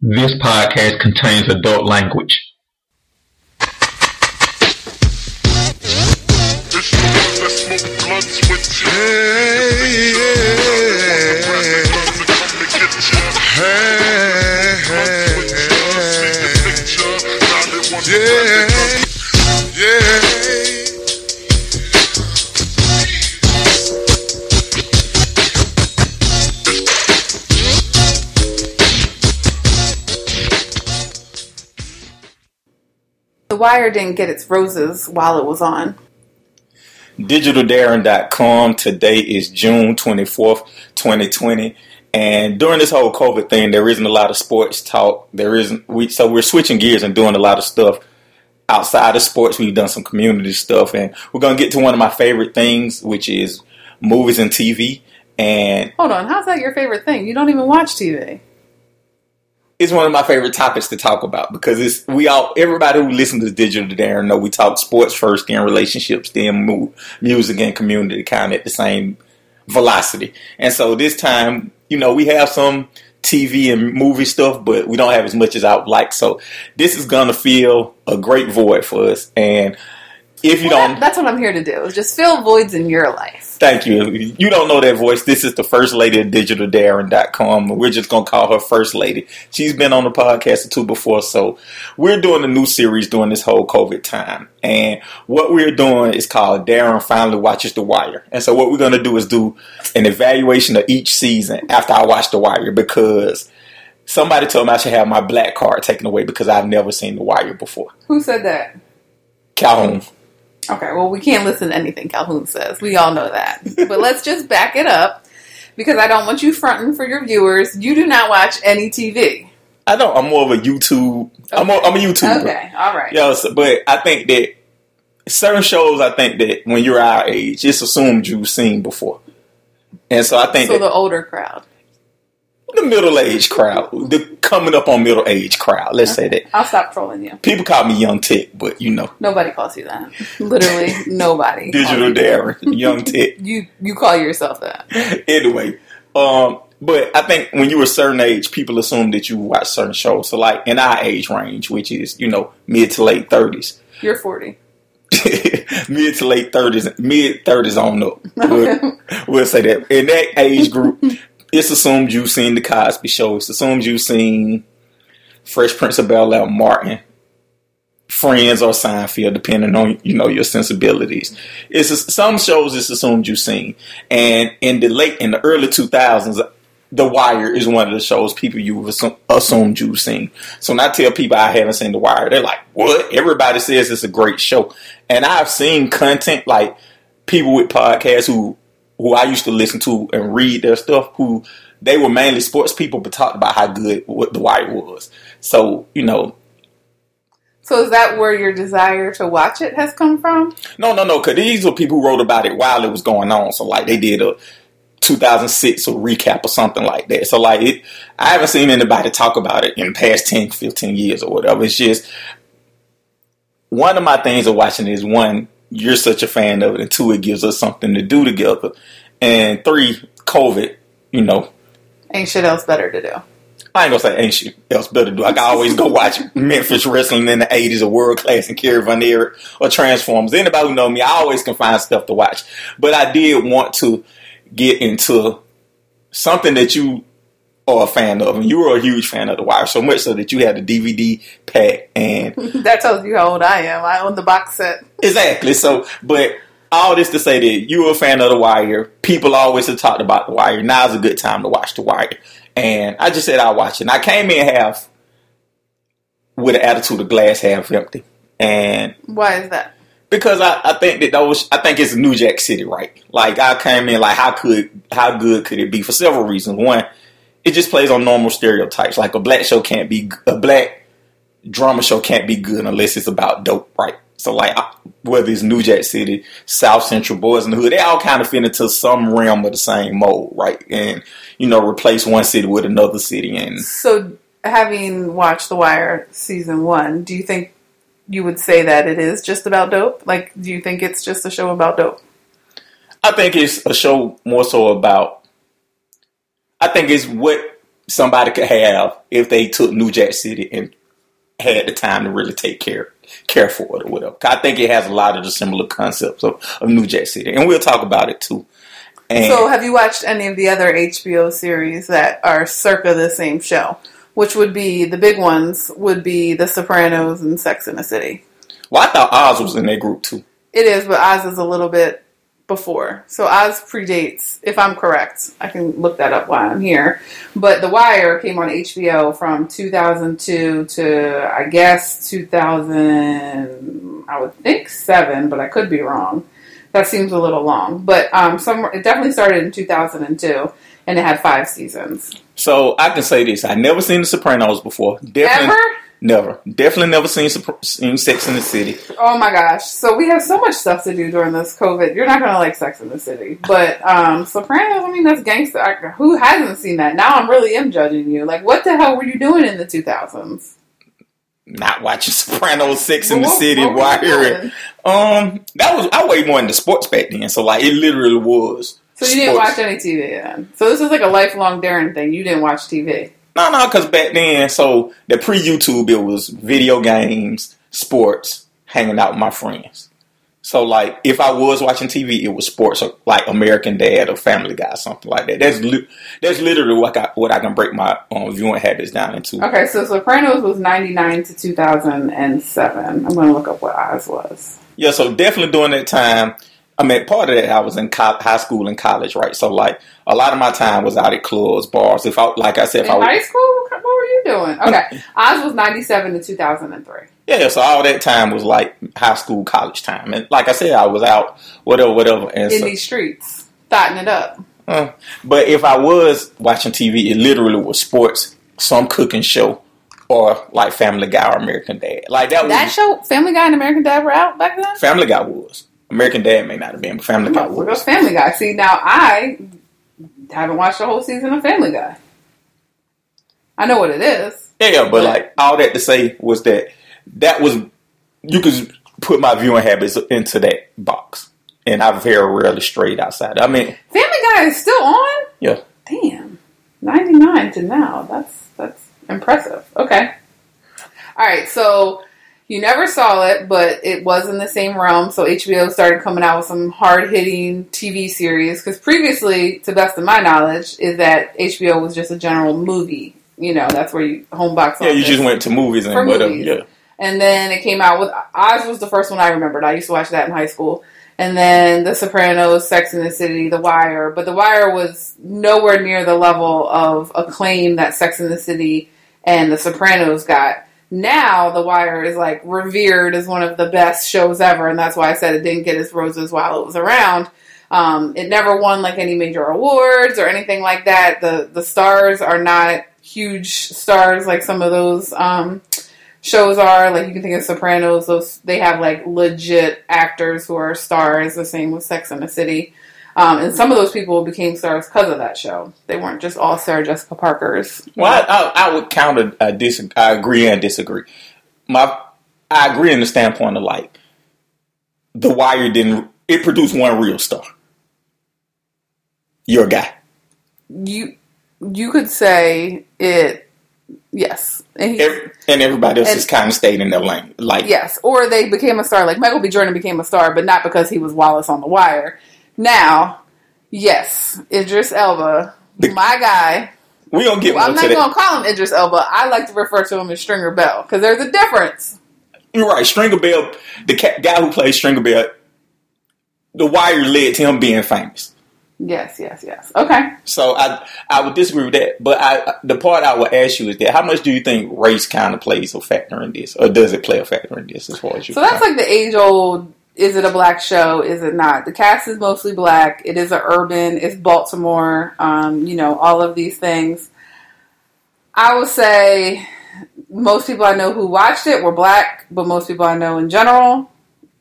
This podcast contains adult language. It's the Wire didn't get its roses while it was on. digitaldarren.com. Today is June 24th, 2020. And during this whole COVID thing, there isn't a lot of sports talk. There isn't we so we're switching gears and doing a lot of stuff outside of sports. We've done some community stuff and we're gonna get to one of my favorite things, which is movies and TV. And Hold on, how's that your favorite thing? You don't even watch TV. It's one of my favorite topics to talk about because it's we all everybody who listens to Digital Darren know we talk sports first, then relationships, then mu- music and community kind of at the same velocity. And so this time, you know, we have some TV and movie stuff, but we don't have as much as I would like. So this is gonna feel a great void for us. And if you Well, don't that- that's what I'm here to do. Is just fill voids in your life. Thank you. You don't know that voice. This is the first lady of digitaldarren.com. We're just going to call her first lady. She's been on the podcast or two before. So we're doing a new series during this whole COVID time. And what we're doing is called Darren Finally Watches The Wire. And so what we're going to do is do an evaluation of each season after I watch The Wire because somebody told me I should have my black card taken away because I've never seen The Wire before. Who said that? Calhoun. Okay, well, we can't listen to anything Calhoun says. We all know that. but let's just back it up because I don't want you fronting for your viewers. You do not watch any TV. I don't. I'm more of a YouTube. I'm, a, I'm a YouTuber. Okay, all right. Yes, but I think that certain shows, I think that when you're our age, it's assumed you've seen before. And so I think So the older crowd. the middle age crowd, the coming up on middle age crowd, let's say that. I'll stop trolling you. People call me Young Tick, but you know, Nobody calls you that. Literally nobody. Digital. Darren, Young Tick. You you call yourself that. anyway, um, but I think when you were a certain age, people assume that you watch certain shows. So, like in our age range, which is you know mid to late thirties, You're 40. mid to late thirties, mid thirties on up. We'll, we'll say that in that age group, it's assumed you've seen the Cosby Show. It's assumed you've seen Fresh Prince of Bel Air, Martin, Friends, or Seinfeld, depending on you know your sensibilities. It's some shows it's assumed you've seen, and in the late in the early two thousands. The Wire is one of the shows people you assume, assumed you've seen. So when I tell people I haven't seen The Wire, they're like, "What?" Everybody says it's a great show, and I've seen content like people with podcasts who who I used to listen to and read their stuff who they were mainly sports people but talked about how good what the wire was. So, you know, So is that where your desire to watch it has come from? no no no, cause these were people who wrote about it while it was going on. So like they did a 2006 or recap or something like that. So like it I haven't seen anybody talk about it in the past 10, 15 years or whatever. It's just one of my things of watching is one, you're such a fan of it, and two, it gives us something to do together. And three, COVID, you know, Ain't shit else better to do. I ain't gonna say ain't shit else better to do. I can always go watch Memphis wrestling in the eighties or World Class and Kerry Von Erich or Transformers. Anybody who know me, I always can find stuff to watch. But I did want to get into something that you are a fan of, and you were a huge fan of The Wire, so much so that you had the DVD pack and That tells you how old I am. I own the box set. Exactly. So, but all this to say that you were a fan of The Wire. People always have talked about The Wire. Now's a good time to watch The Wire. And I just said I'll watch it. And I came in half with an attitude of glass half empty. And Why is that? because I, I think that those I think it's New Jack City, right? Like I came in like how could how good could it be for several reasons. One, it just plays on normal stereotypes. Like a black show can't be a black drama show can't be good unless it's about dope, right? So like whether it's New Jack City, South Central, Boyz n the Hood, they all kind of fit into some realm of the same mold, right? And you know replace one city with another city, and So, having watched The Wire season one, do you think you would say that it is just about dope? Like, do you think it's just a show about dope? I think it's a show more so about. I think it's what somebody could have if they took New Jack City and had the time to really take care care for it or whatever. I think it has a lot of the similar concepts of, of New Jack City, and we'll talk about it too. And So, have you watched any of the other HBO series that are circa the same show? Which would be the big ones would be The Sopranos and Sex in the City. well, I thought Oz was in that group too. It is, but Oz is a little bit before. So Oz predates, if I'm correct. I can look that up while I'm here. But The Wire came on HBO from 2002 to, I guess, 2000, I would think seven, but I could be wrong. That seems a little long. But um, somewhere, it definitely started in 2002, and it had five seasons. So I can say this: I never seen The Sopranos before. Definitely, Ever? Never, definitely never seen seen Sex in the City. Oh my gosh. So we have so much stuff to do during this COVID. You're not going to like Sex in the City. But um, Sopranos, I mean, that's gangster. I- Who hasn't seen that? Now I'm really am judging you. Like, what the hell were you doing in the 2000s? Not watching Sopranos, Sex in Well, the what- City, you Wire. Um, that was I way more into sports back then. So like, it literally was. So you didn't watch any TV then? So this is like a lifelong Darren thing. You didn't watch TV. No, no, because back then, so the pre YouTube, it was video games, sports, hanging out with my friends. So like, if I was watching TV, it was sports, or like American Dad or Family Guy, something like that. That's li- that's literally what I what I can break my um, viewing habits down into. Okay, so Sopranos was 99 to 2007. I'm going to look up what Oz was. Yeah, so definitely during that time, I mean, part of that I was in co- high school and college, right? So like, a lot of my time was out at clubs, bars. If I, like I said, if In I was, high school? What were you doing? Okay. Oz was 97 to 2003. Yeah, so all that time was like high school, college time, and like I said, I was out, whatever, whatever. And In so, these streets. Thotting it up. uh, but if I was watching TV, it literally was sports, some cooking show, or like Family Guy or American Dad. Like that was That show, Family Guy and American Dad were out back then? Family Guy was. American Dad may not have been, but Family Guy was. Family Guy. See, now I haven't watched the whole season of Family Guy. I know what it is. Yeah, yeah, but like all that to say was that that was you could put my viewing habits into that box, and I very rarely strayed outside. I mean, Family Guy is still on? yeah. Damn. 99 to now. That's that's impressive. Okay. All right, so you never saw it, but it was in the same realm. So HBO started coming out with some hard hitting TV series because previously, to best of my knowledge, is that HBO was just a general movie. You know, that's where you home box. Yeah, you just went to movies and whatever. Yeah. And then it came out with Oz was the first one I remembered. I used to watch that in high school. And then The Sopranos, Sex and the City, The Wire. But The Wire was nowhere near the level of acclaim that Sex and the City and The Sopranos got. Now The Wire is like revered as one of the best shows ever, and that's why I said it didn't get its roses while it was around. Um, it never won like any major awards or anything like that. The the stars are not huge stars like some of those um, shows are. Like you can think of Sopranos; those they have like legit actors who are stars. The same with Sex and the City. Um, and some of those people became stars because of that show. They weren't just all Sarah Jessica Parkers. Well, I, I, I would counter. I, dis- I agree and disagree. My, I agree in the standpoint of like, The Wire didn't. It produced one real star. Your guy. you you could say it yes and Every, and everybody else And- just kind of stayed in their lane. Like, yes or they became a star like michael b jordan became a star but not because he was wallace on the wire now yes idris elba The- my guy we don't get well, i'm not going to call him idris elba i like to refer to him as stringer bell because there's a difference You're right. Stringer Bell, the ca- guy who plays Stringer Bell, The Wire led to him being famous. yes yes yes okay So I I would disagree with that. But I the part I would ask you is that how much do you think race kind of plays a factor in this, or does it play a factor in this as far as you? so that's like the age old is it a black show? Is it not? The cast is mostly black. It is a urban. It's baltimore um, you know all of these things. I would say most people i know who watched it were black but most people i know in general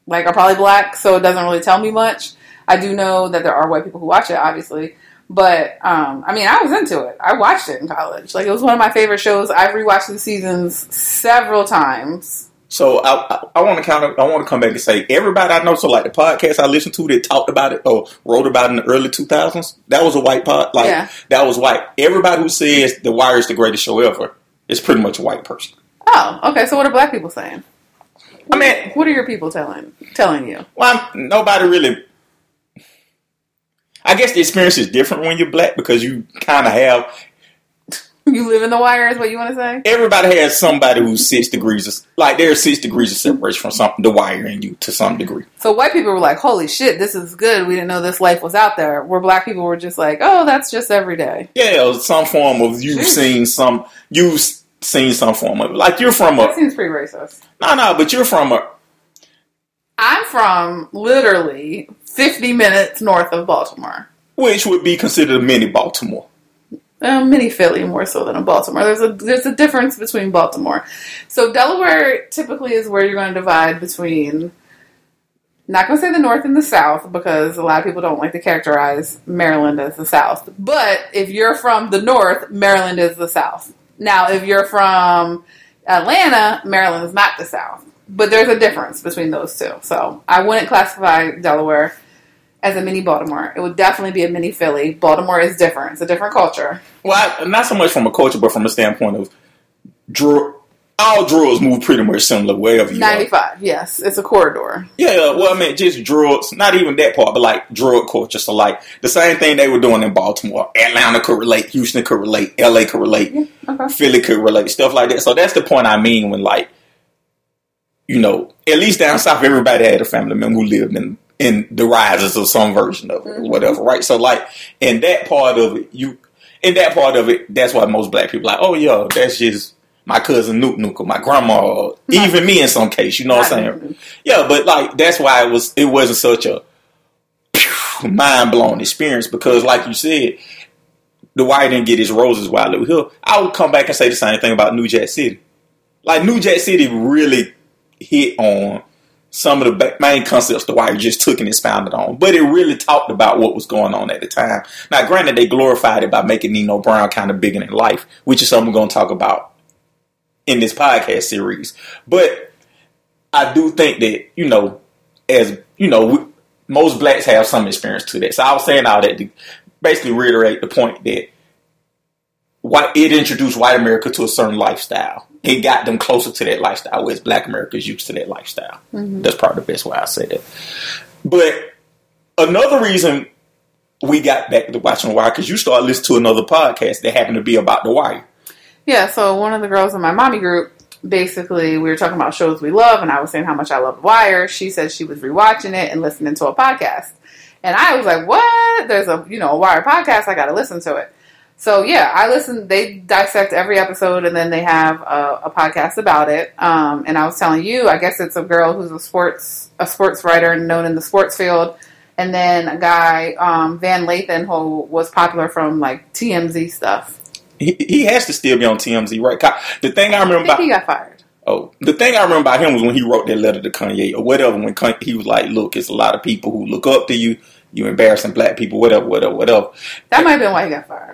like are probably black so it doesn't really tell me much. I do know that there are white people who watch it obviously but um, i mean i was into it. I watched it in college. Like it was one of my favorite shows. I've rewatched the seasons several times So I, I, I want to kind of I want to come back and say everybody I know. So like the podcast I listened to that talked about it or wrote about it in the early two thousands. That was a white pod. Like Yeah. that was white. Everybody who says The Wire is the greatest show ever is pretty much a white person. Oh, okay. So what are black people saying? I mean, What are your people telling telling you? well, I'm- nobody really. I guess the experience is different when you're black because you kind of have You live in the wire is what you want to say? everybody has somebody who's six degrees of, like there's six degrees of separation from something the wire in you to some degree. So white people were like, "Holy shit, this is good. We didn't know this life was out there." Where black people were just like, "Oh, that's just every day." Yeah, some form of you've seen some you've seen some form of like you're from That a seems pretty racist. no no, but you're from a I'm from literally 50 minutes north of Baltimore. which would be considered a mini Baltimore. Uh, mini Philly more so than a Baltimore. There's a there's a difference between Baltimore. So Delaware typically is where you're going to divide between. Not going to say the North and the South because a lot of people don't like to characterize Maryland as the South. But if you're from the North, Maryland is the South. Now, if you're from Atlanta, Maryland is not the South. But there's a difference between those two. So I wouldn't classify Delaware as a mini Baltimore. It would definitely be a mini Philly. Baltimore is different. It's a different culture. Well, I, not so much from a culture, but from a standpoint of dr- all drugs move pretty much similar wherever you are. 95, yes. It's a corridor. Yeah, well, I mean, just drugs, not even that part, but like drug culture. So, like, the same thing they were doing in Baltimore. Atlanta could relate, Houston could relate, LA could relate, Okay. Philly could relate, stuff like that. So, that's the point I mean when, like, you know, at least down south, everybody had a family member who lived in in the rises or some version of it or mm-hmm. whatever, right? So, like, in that part of it, you, in that part of it, that's why most black people like, oh, yeah, that's just my cousin Nuke Nuke or my grandma, or even me in some case, you know what I'm saying? Yeah, but like that's why it was it wasn't such a mind blowing experience because, like you said, the wire didn't get his roses while it was here. I would come back and say the same thing about New Jack City. Like New Jack City really hit on some of the main concepts the wire just took and expounded on, but it really talked about what was going on at the time. Now, granted, they glorified it by making Nino Brown kind of bigger than life, which is something we're going to talk about in this podcast series. But I do think that you know, as you know, we, most blacks have some experience to that. So I was saying all that to basically reiterate the point that white it introduced white America to a certain lifestyle. It got them closer to that lifestyle, whereas Black America is used to that lifestyle. Mm-hmm. That's probably the best way I say that. But another reason we got back to watching The Wire because you started listening to another podcast that happened to be about The Wire. Yeah, so one of the girls in my mommy group, basically, we were talking about shows we love, and I was saying how much I love The Wire. She said she was rewatching it and listening to a podcast. And I was like, what? There's a, you know, a Wire podcast. I got to listen to it. So yeah, I listen. They dissect every episode, and then they have a, a podcast about it. Um, and I was telling you, I guess it's a girl who's a sports a sports writer known in the sports field, and then a guy um, Van Lathan who was popular from like TMZ stuff. He, he has to still be on TMZ, right? The thing I remember I about he got fired. oh, the thing I remember about him was when he wrote that letter to Kanye or whatever. When Kanye, he was like, "Look, it's a lot of people who look up to you. You embarrassing black people, whatever, whatever, whatever." That might have been why he got fired.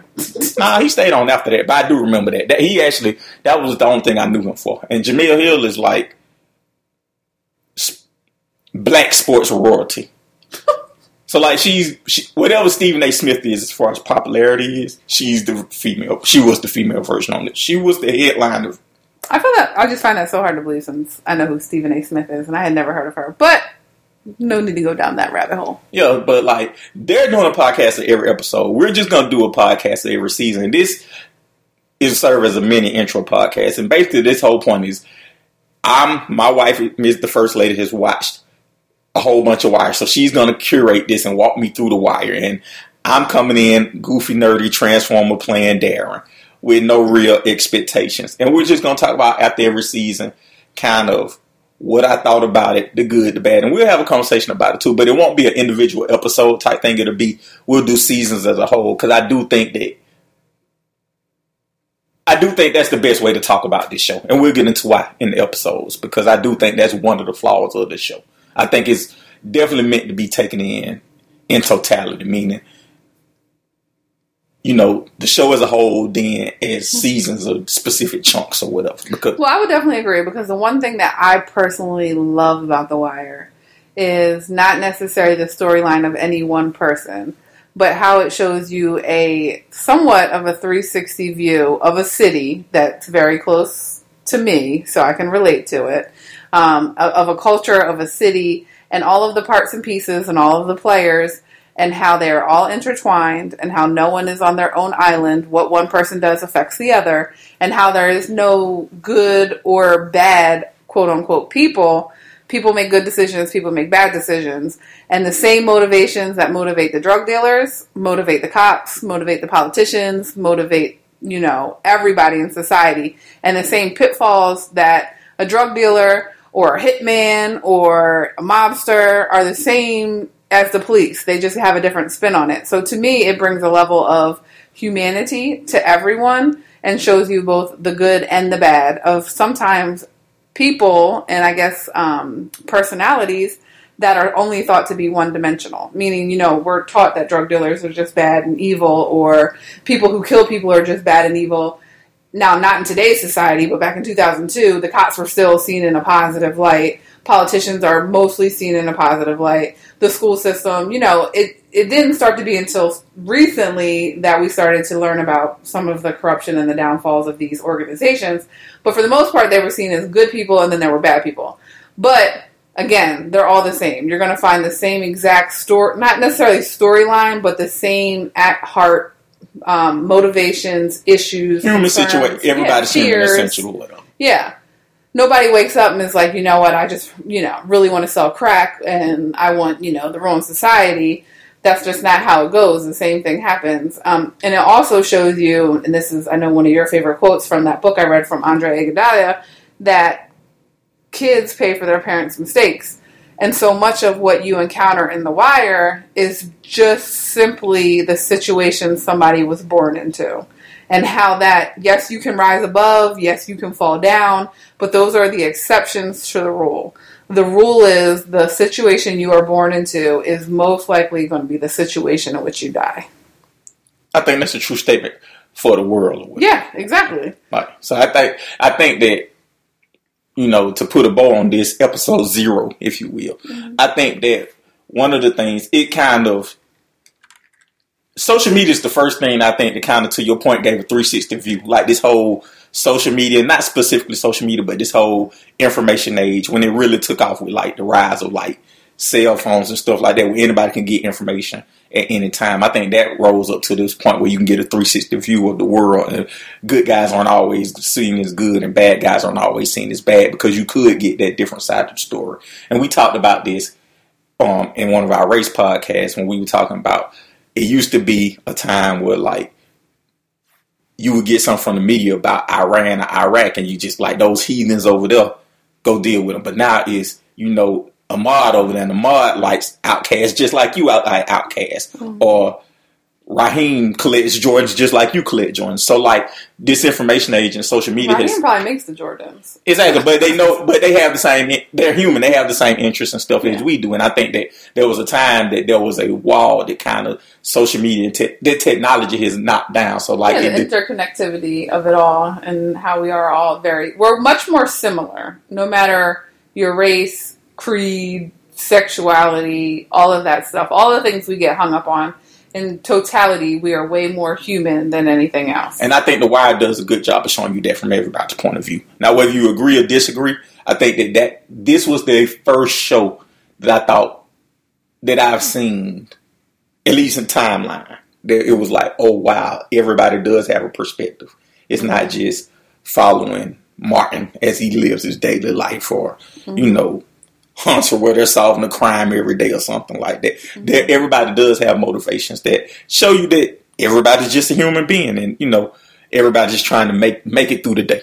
Nah, he stayed on after that, but I do remember that. That he actually that was the only thing I knew him for. And Jemele Hill is like black sports royalty. so like she's she, whatever Stephen A. Smith is as far as popularity is, she's the female. She was the female version on it. She was the headline of I feel that I just find that so hard to believe since I know who Stephen A. Smith is, and I had never heard of her. But no need to go down that rabbit hole. Yeah, but like they're doing a podcast of every episode. We're just gonna do a podcast every season. This is serve as a mini intro podcast, and basically this whole point is, I'm my wife is the first lady has watched a whole bunch of Wire, so she's gonna curate this and walk me through the Wire, and I'm coming in goofy, nerdy, transformer playing Darren with no real expectations, and we're just gonna talk about after every season, kind of what I thought about it, the good, the bad, and we'll have a conversation about it too. But it won't be an individual episode type thing. It'll be we'll do seasons as a whole because I do think that I do think that's the best way to talk about this show, and we'll get into why in the episodes because I do think that's one of the flaws of the show. I think it's definitely meant to be taken in in totality, meaning you know, the show as a whole, then as seasons of specific chunks or whatever. Because Well, I would definitely agree because the one thing that I personally love about The Wire is not necessarily the storyline of any one person, but how it shows you a somewhat of a 360 view of a city that's very close to me, so I can relate to it, um, of a culture of a city and all of the parts and pieces and all of the players and how they are all intertwined and how no one is on their own island. What one person does affects the other, and how there is no good or bad quote unquote people. People make good decisions, people make bad decisions, and the same motivations that motivate the drug dealers motivate the cops, motivate the politicians, motivate, you know, everybody in society, and the same pitfalls that a drug dealer or a hitman or a mobster are the same as the police. They just have a different spin on it. So to me, it brings a level of humanity to everyone and shows you both the good and the bad of sometimes people and I guess um, personalities that are only thought to be one dimensional. Meaning, you know, we're taught that drug dealers are just bad and evil, or people who kill people are just bad and evil. Now, not in today's society, but back in 2002, the cops were still seen in a positive light. Politicians are mostly seen in a positive light. The school system, you know, it, it didn't start to be until recently that we started to learn about some of the corruption and the downfalls of these organizations. But for the most part, they were seen as good people and then there were bad people. But again, they're all the same. You're going to find the same exact story, not necessarily storyline, but the same at heart um, motivations, issues, human situation, everybody's Yeah, human fears. essential. Yeah. Nobody wakes up and is like, you know what, I just, you know, really want to sell crack and I want, you know, the wrong society. That's just not how it goes. The same thing happens. Um, and it also shows you, and this is, I know, one of your favorite quotes from that book I read from Andre Iguodala, that kids pay for their parents' mistakes. And so much of what you encounter in The Wire is just simply the situation somebody was born into. And how that, yes, you can rise above, yes, you can fall down, but those are the exceptions to the rule. The rule is the situation you are born into is most likely going to be the situation in which you die. I think that's a true statement for the world. Yeah, exactly. Right. So I think I think that you know to put a bow on this episode zero, if you will, mm-hmm. I think that one of the things it kind of social media is the first thing I think that kind of to your point gave a 360 view. Like this whole social media, not specifically social media, but this whole information age when it really took off with like the rise of like cell phones and stuff like that, where anybody can get information at any time. I think that rolls up to this point where you can get a 360 view of the world, and good guys aren't always seen as good, and bad guys aren't always seen as bad because you could get that different side of the story. And we talked about this um, in one of our race podcasts when we were talking about it used to be a time where like you would get something from the media about Iran or Iraq, and you just like those heathens over there, go deal with them. But now is you know Ahmad over there, and Ahmad likes OutKast just like you out like OutKast, mm-hmm. or Raheem collects Jordans just like you collect Jordans. So like this information age and social media has probably makes the Jordans. Exactly, but they know, but they have the same. They're human. They have the same interests and stuff as we do. And I think that there was a time that there was a wall that kind of social media and te- that technology has knocked down. So like, yeah, the interconnectivity of it all and how we are all very we're much more similar no matter your race creed sexuality all of that stuff all the things we get hung up on in totality we are way more human than anything else and I think the Wire does a good job of showing you that from everybody's point of view. Now, whether you agree or disagree, I think that that this was the first show that I thought that I've seen, at least in timeline, that it was like, oh wow, everybody does have a perspective. It's not just following Martin as he lives his daily life, or you mm-hmm. know, Hunter where they're solving a crime every day or something like that. Mm-hmm. There, everybody does have motivations that show you that everybody's just a human being, and you know, everybody's just trying to make make it through the day.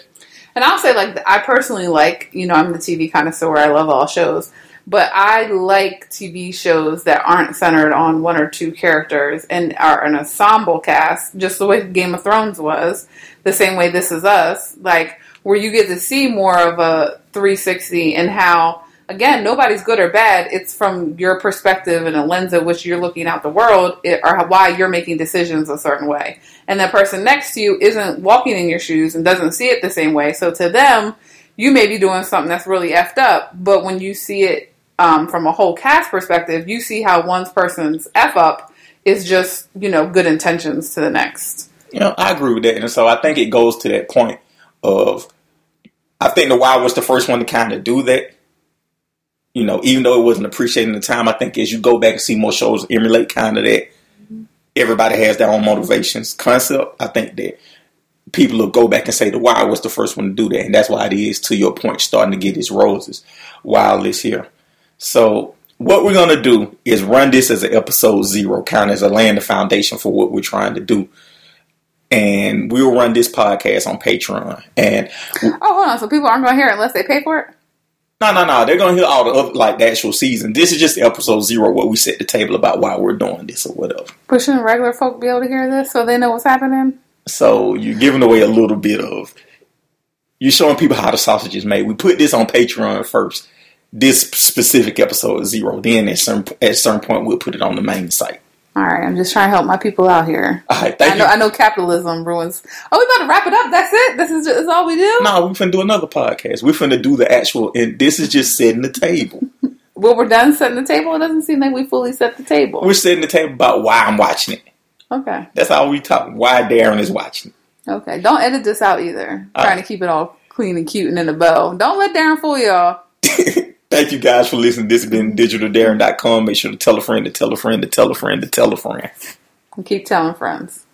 And I'll say, like, I personally like, you know, I'm the TV connoisseur. I love all shows. But I like TV shows that aren't centered on one or two characters and are an ensemble cast, just the way Game of Thrones was, the same way This Is Us, like, where you get to see more of a 360 and how again, nobody's good or bad. It's from your perspective and a lens of which you're looking out the world, it, or why you're making decisions a certain way. And the person next to you isn't walking in your shoes and doesn't see it the same way. So to them, you may be doing something that's really effed up, but when you see it um, from a whole cast perspective, you see how one person's f up is just you know good intentions to the next. You know, I agree with that, and so I think it goes to that point of I think The Wire was the first one to kind of do that. You know, even though it wasn't appreciated the time, I think as you go back and see more shows emulate kind of that, everybody has their own motivations concept. I think that people will go back and say The Wire was the first one to do that, and that's why it is, to your point, starting to get its roses while this here. So what we're gonna do is run this as an episode zero, kind of as a laying the foundation for what we're trying to do. And we'll run this podcast on Patreon. And Oh, hold on. So people aren't going to hear it unless they pay for it. No, no, no, they're gonna hear all the other like the actual season. This is just episode zero where we set the table about why we're doing this or whatever. But shouldn't regular folk be able to hear this so they know what's happening? So you're giving away a little bit of you're showing people how the sausage is made. We put this on Patreon first. This specific episode is zero. Then at some at some point we'll put it on the main site. All right, I'm just trying to help my people out here. All right, I know, you. I know capitalism ruins. Oh, we about to wrap it up. That's it. This is just, this is all we do. No, we're finna do another podcast. We're finna do the actual, and this is just setting the table. Well, we're done setting the table. It doesn't seem like we fully set the table. We're setting the table about why I'm watching it. Okay. That's all we talk. Why Darren is watching. Okay. Don't edit this out either. All Trying right. to keep it all clean and cute and in a bow. Don't let Darren fool y'all. Thank you guys for listening. This has been mm-hmm. digitaldarren.com. Make sure to tell a friend to tell a friend to tell a friend to tell a friend. And keep telling friends.